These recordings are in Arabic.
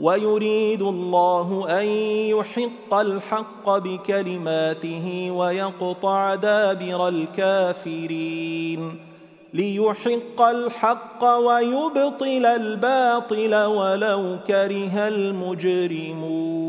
ويريد الله أن يحق الحق بكلماته ويقطع دابر الكافرين ليحق الحق ويبطل الباطل ولو كره المجرمون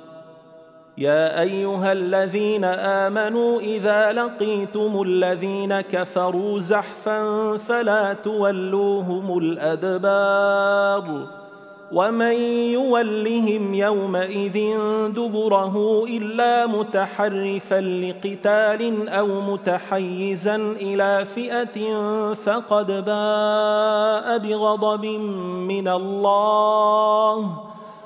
يا أيها الذين آمنوا إذا لقيتم الذين كفروا زحفا فلا تولوهم الأدبار ومن يولهم يومئذ دبره إلا متحرفا لقتال أو متحيزا إلى فئة فقد باء بغضب من الله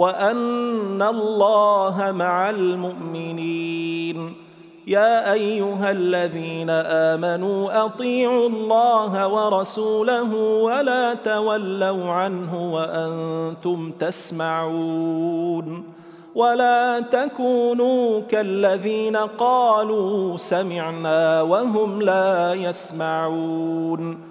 وأن الله مع المؤمنين. يا أيها الذين آمنوا أطيعوا الله ورسوله ولا تولوا عنه وأنتم تسمعون. ولا تكونوا كالذين قالوا سمعنا وهم لا يسمعون.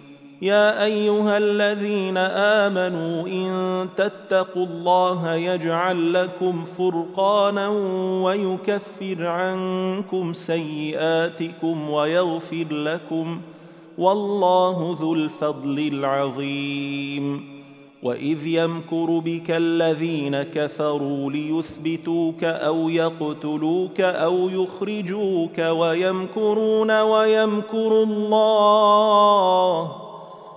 يا أيها الذين آمنوا إن تتقوا الله يجعل لكم فرقانا ويكفر عنكم سيئاتكم ويغفر لكم والله ذو الفضل العظيم. وإذ يمكر بك الذين كفروا ليثبتوك أو يقتلوك أو يخرجوك ويمكرون ويمكر الله.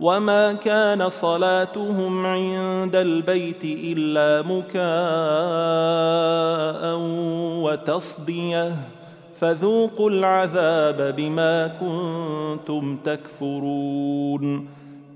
وما كان صلاتهم عند البيت الا مكاء وتصديه فذوقوا العذاب بما كنتم تكفرون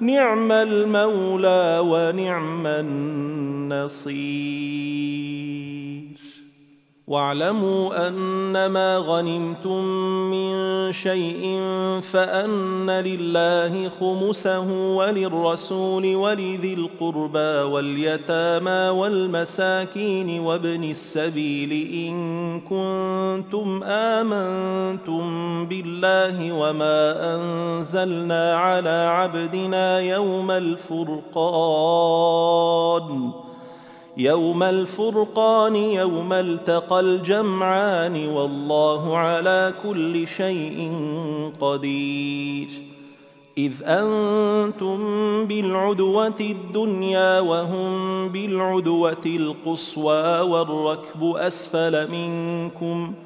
نعم المولى ونعم النصير. واعلموا أنما غنمتم من شيء فأن لله خمسه وللرسول ولذي القربى واليتامى والمساكين وابن السبيل إن كنتم آمنتم بالله وما أنزلنا على عبدنا يوم الفرقان يوم الفرقان يوم التقى الجمعان والله على كل شيء قدير. إذ أنتم بالعدوة الدنيا وهم بالعدوة القصوى والركب أسفل منكم ۖ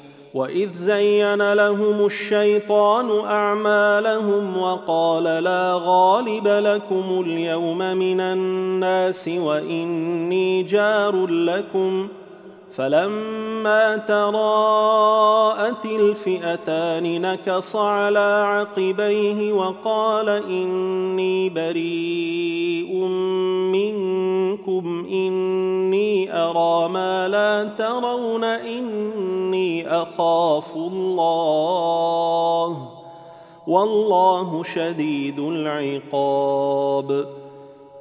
واذ زين لهم الشيطان اعمالهم وقال لا غالب لكم اليوم من الناس واني جار لكم فلما تراءت الفئتان نكص على عقبيه وقال اني بريء منكم اني ارى ما لا ترون اني اخاف الله والله شديد العقاب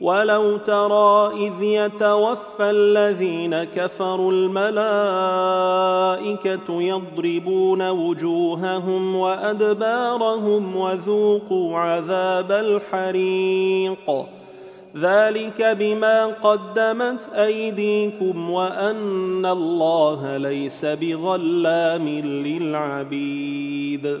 ولو ترى اذ يتوفى الذين كفروا الملائكه يضربون وجوههم وادبارهم وذوقوا عذاب الحريق. ذلك بما قدمت ايديكم وان الله ليس بظلام للعبيد.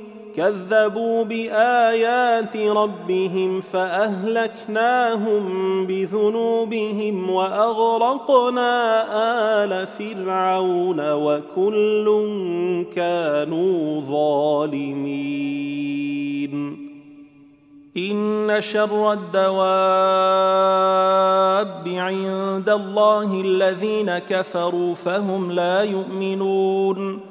كذبوا بآيات ربهم فأهلكناهم بذنوبهم وأغرقنا آل فرعون وكل كانوا ظالمين. إن شر الدواب عند الله الذين كفروا فهم لا يؤمنون.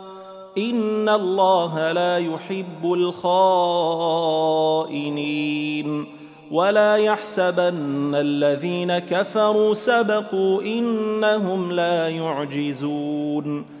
ان الله لا يحب الخائنين ولا يحسبن الذين كفروا سبقوا انهم لا يعجزون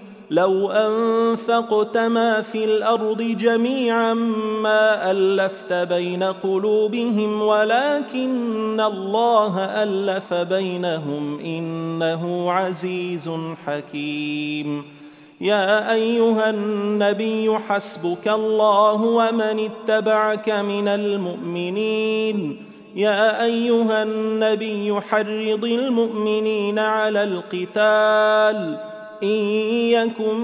لو أنفقت ما في الأرض جميعا ما ألفت بين قلوبهم ولكن الله ألف بينهم إنه عزيز حكيم. يا أيها النبي حسبك الله ومن اتبعك من المؤمنين. يا أيها النبي حرض المؤمنين على القتال. إن يكن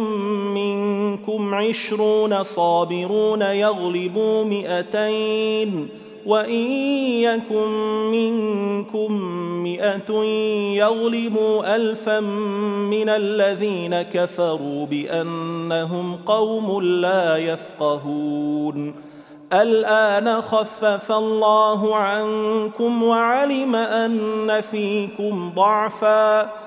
منكم عشرون صابرون يغلبوا مئتين وإن يكن منكم مئة يغلبوا ألفا من الذين كفروا بأنهم قوم لا يفقهون. الآن خفف الله عنكم وعلم أن فيكم ضعفاً.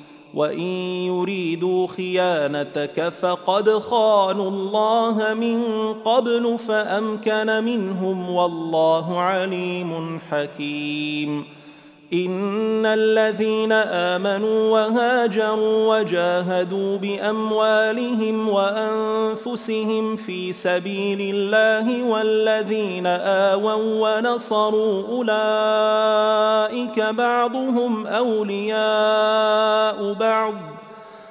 وإن يريدوا خيانتك فقد خانوا الله من قبل فأمكن منهم والله عليم حكيم. ان الذين امنوا وهاجروا وجاهدوا باموالهم وانفسهم في سبيل الله والذين اووا ونصروا اولئك بعضهم اولياء بعض